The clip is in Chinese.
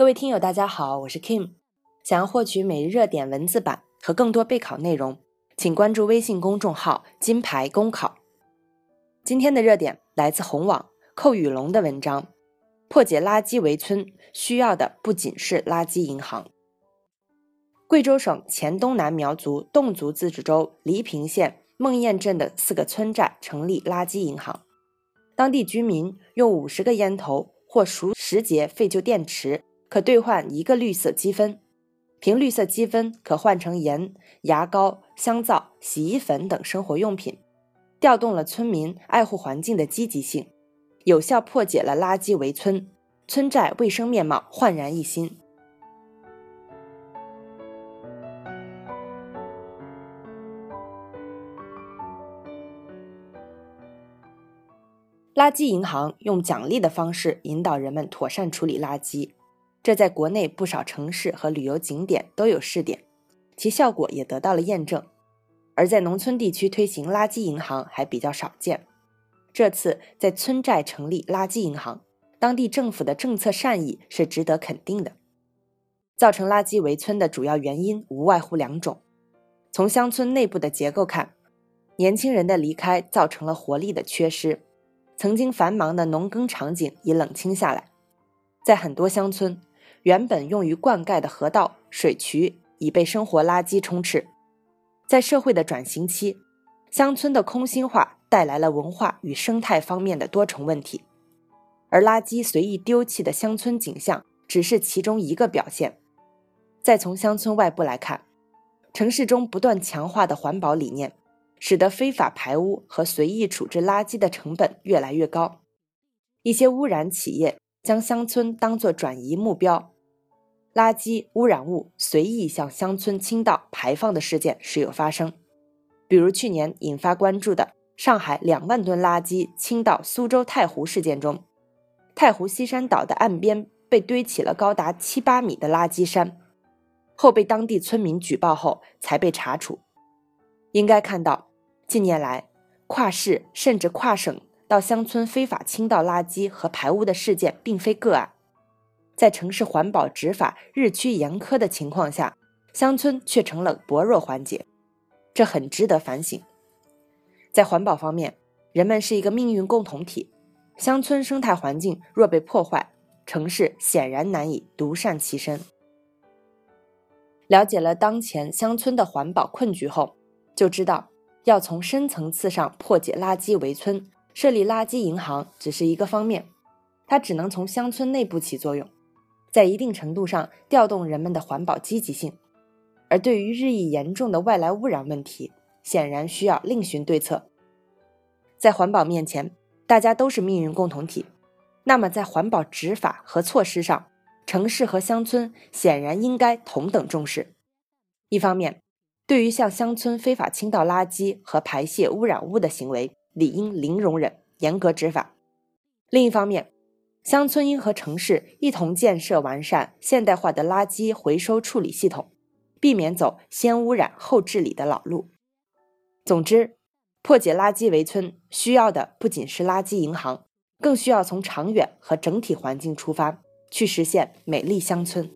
各位听友，大家好，我是 Kim。想要获取每日热点文字版和更多备考内容，请关注微信公众号“金牌公考”。今天的热点来自红网寇宇龙的文章：破解垃圾围村需要的不仅是垃圾银行。贵州省黔东南苗族侗族自治州黎平县孟堰镇的四个村寨成立垃圾银行，当地居民用五十个烟头或数十节废旧电池。可兑换一个绿色积分，凭绿色积分可换成盐、牙膏、香皂、洗衣粉等生活用品，调动了村民爱护环境的积极性，有效破解了垃圾围村，村寨卫生面貌焕然一新。垃圾银行用奖励的方式引导人们妥善处理垃圾。这在国内不少城市和旅游景点都有试点，其效果也得到了验证。而在农村地区推行垃圾银行还比较少见。这次在村寨成立垃圾银行，当地政府的政策善意是值得肯定的。造成垃圾围村的主要原因无外乎两种：从乡村内部的结构看，年轻人的离开造成了活力的缺失，曾经繁忙的农耕场景已冷清下来，在很多乡村。原本用于灌溉的河道、水渠已被生活垃圾充斥。在社会的转型期，乡村的空心化带来了文化与生态方面的多重问题，而垃圾随意丢弃的乡村景象只是其中一个表现。再从乡村外部来看，城市中不断强化的环保理念，使得非法排污和随意处置垃圾的成本越来越高。一些污染企业。将乡村当作转移目标，垃圾污染物随意向乡村倾倒排放的事件时有发生。比如去年引发关注的上海两万吨垃圾倾倒苏州太湖事件中，太湖西山岛的岸边被堆起了高达七八米的垃圾山，后被当地村民举报后才被查处。应该看到，近年来跨市甚至跨省。到乡村非法倾倒垃圾和排污的事件并非个案，在城市环保执法日趋严苛的情况下，乡村却成了薄弱环节，这很值得反省。在环保方面，人们是一个命运共同体，乡村生态环境若被破坏，城市显然难以独善其身。了解了当前乡村的环保困局后，就知道要从深层次上破解垃圾围村。设立垃圾银行只是一个方面，它只能从乡村内部起作用，在一定程度上调动人们的环保积极性。而对于日益严重的外来污染问题，显然需要另寻对策。在环保面前，大家都是命运共同体，那么在环保执法和措施上，城市和乡村显然应该同等重视。一方面，对于向乡村非法倾倒垃圾和排泄污染物的行为，理应零容忍，严格执法。另一方面，乡村应和城市一同建设完善现代化的垃圾回收处理系统，避免走先污染后治理的老路。总之，破解垃圾围村需要的不仅是垃圾银行，更需要从长远和整体环境出发，去实现美丽乡村。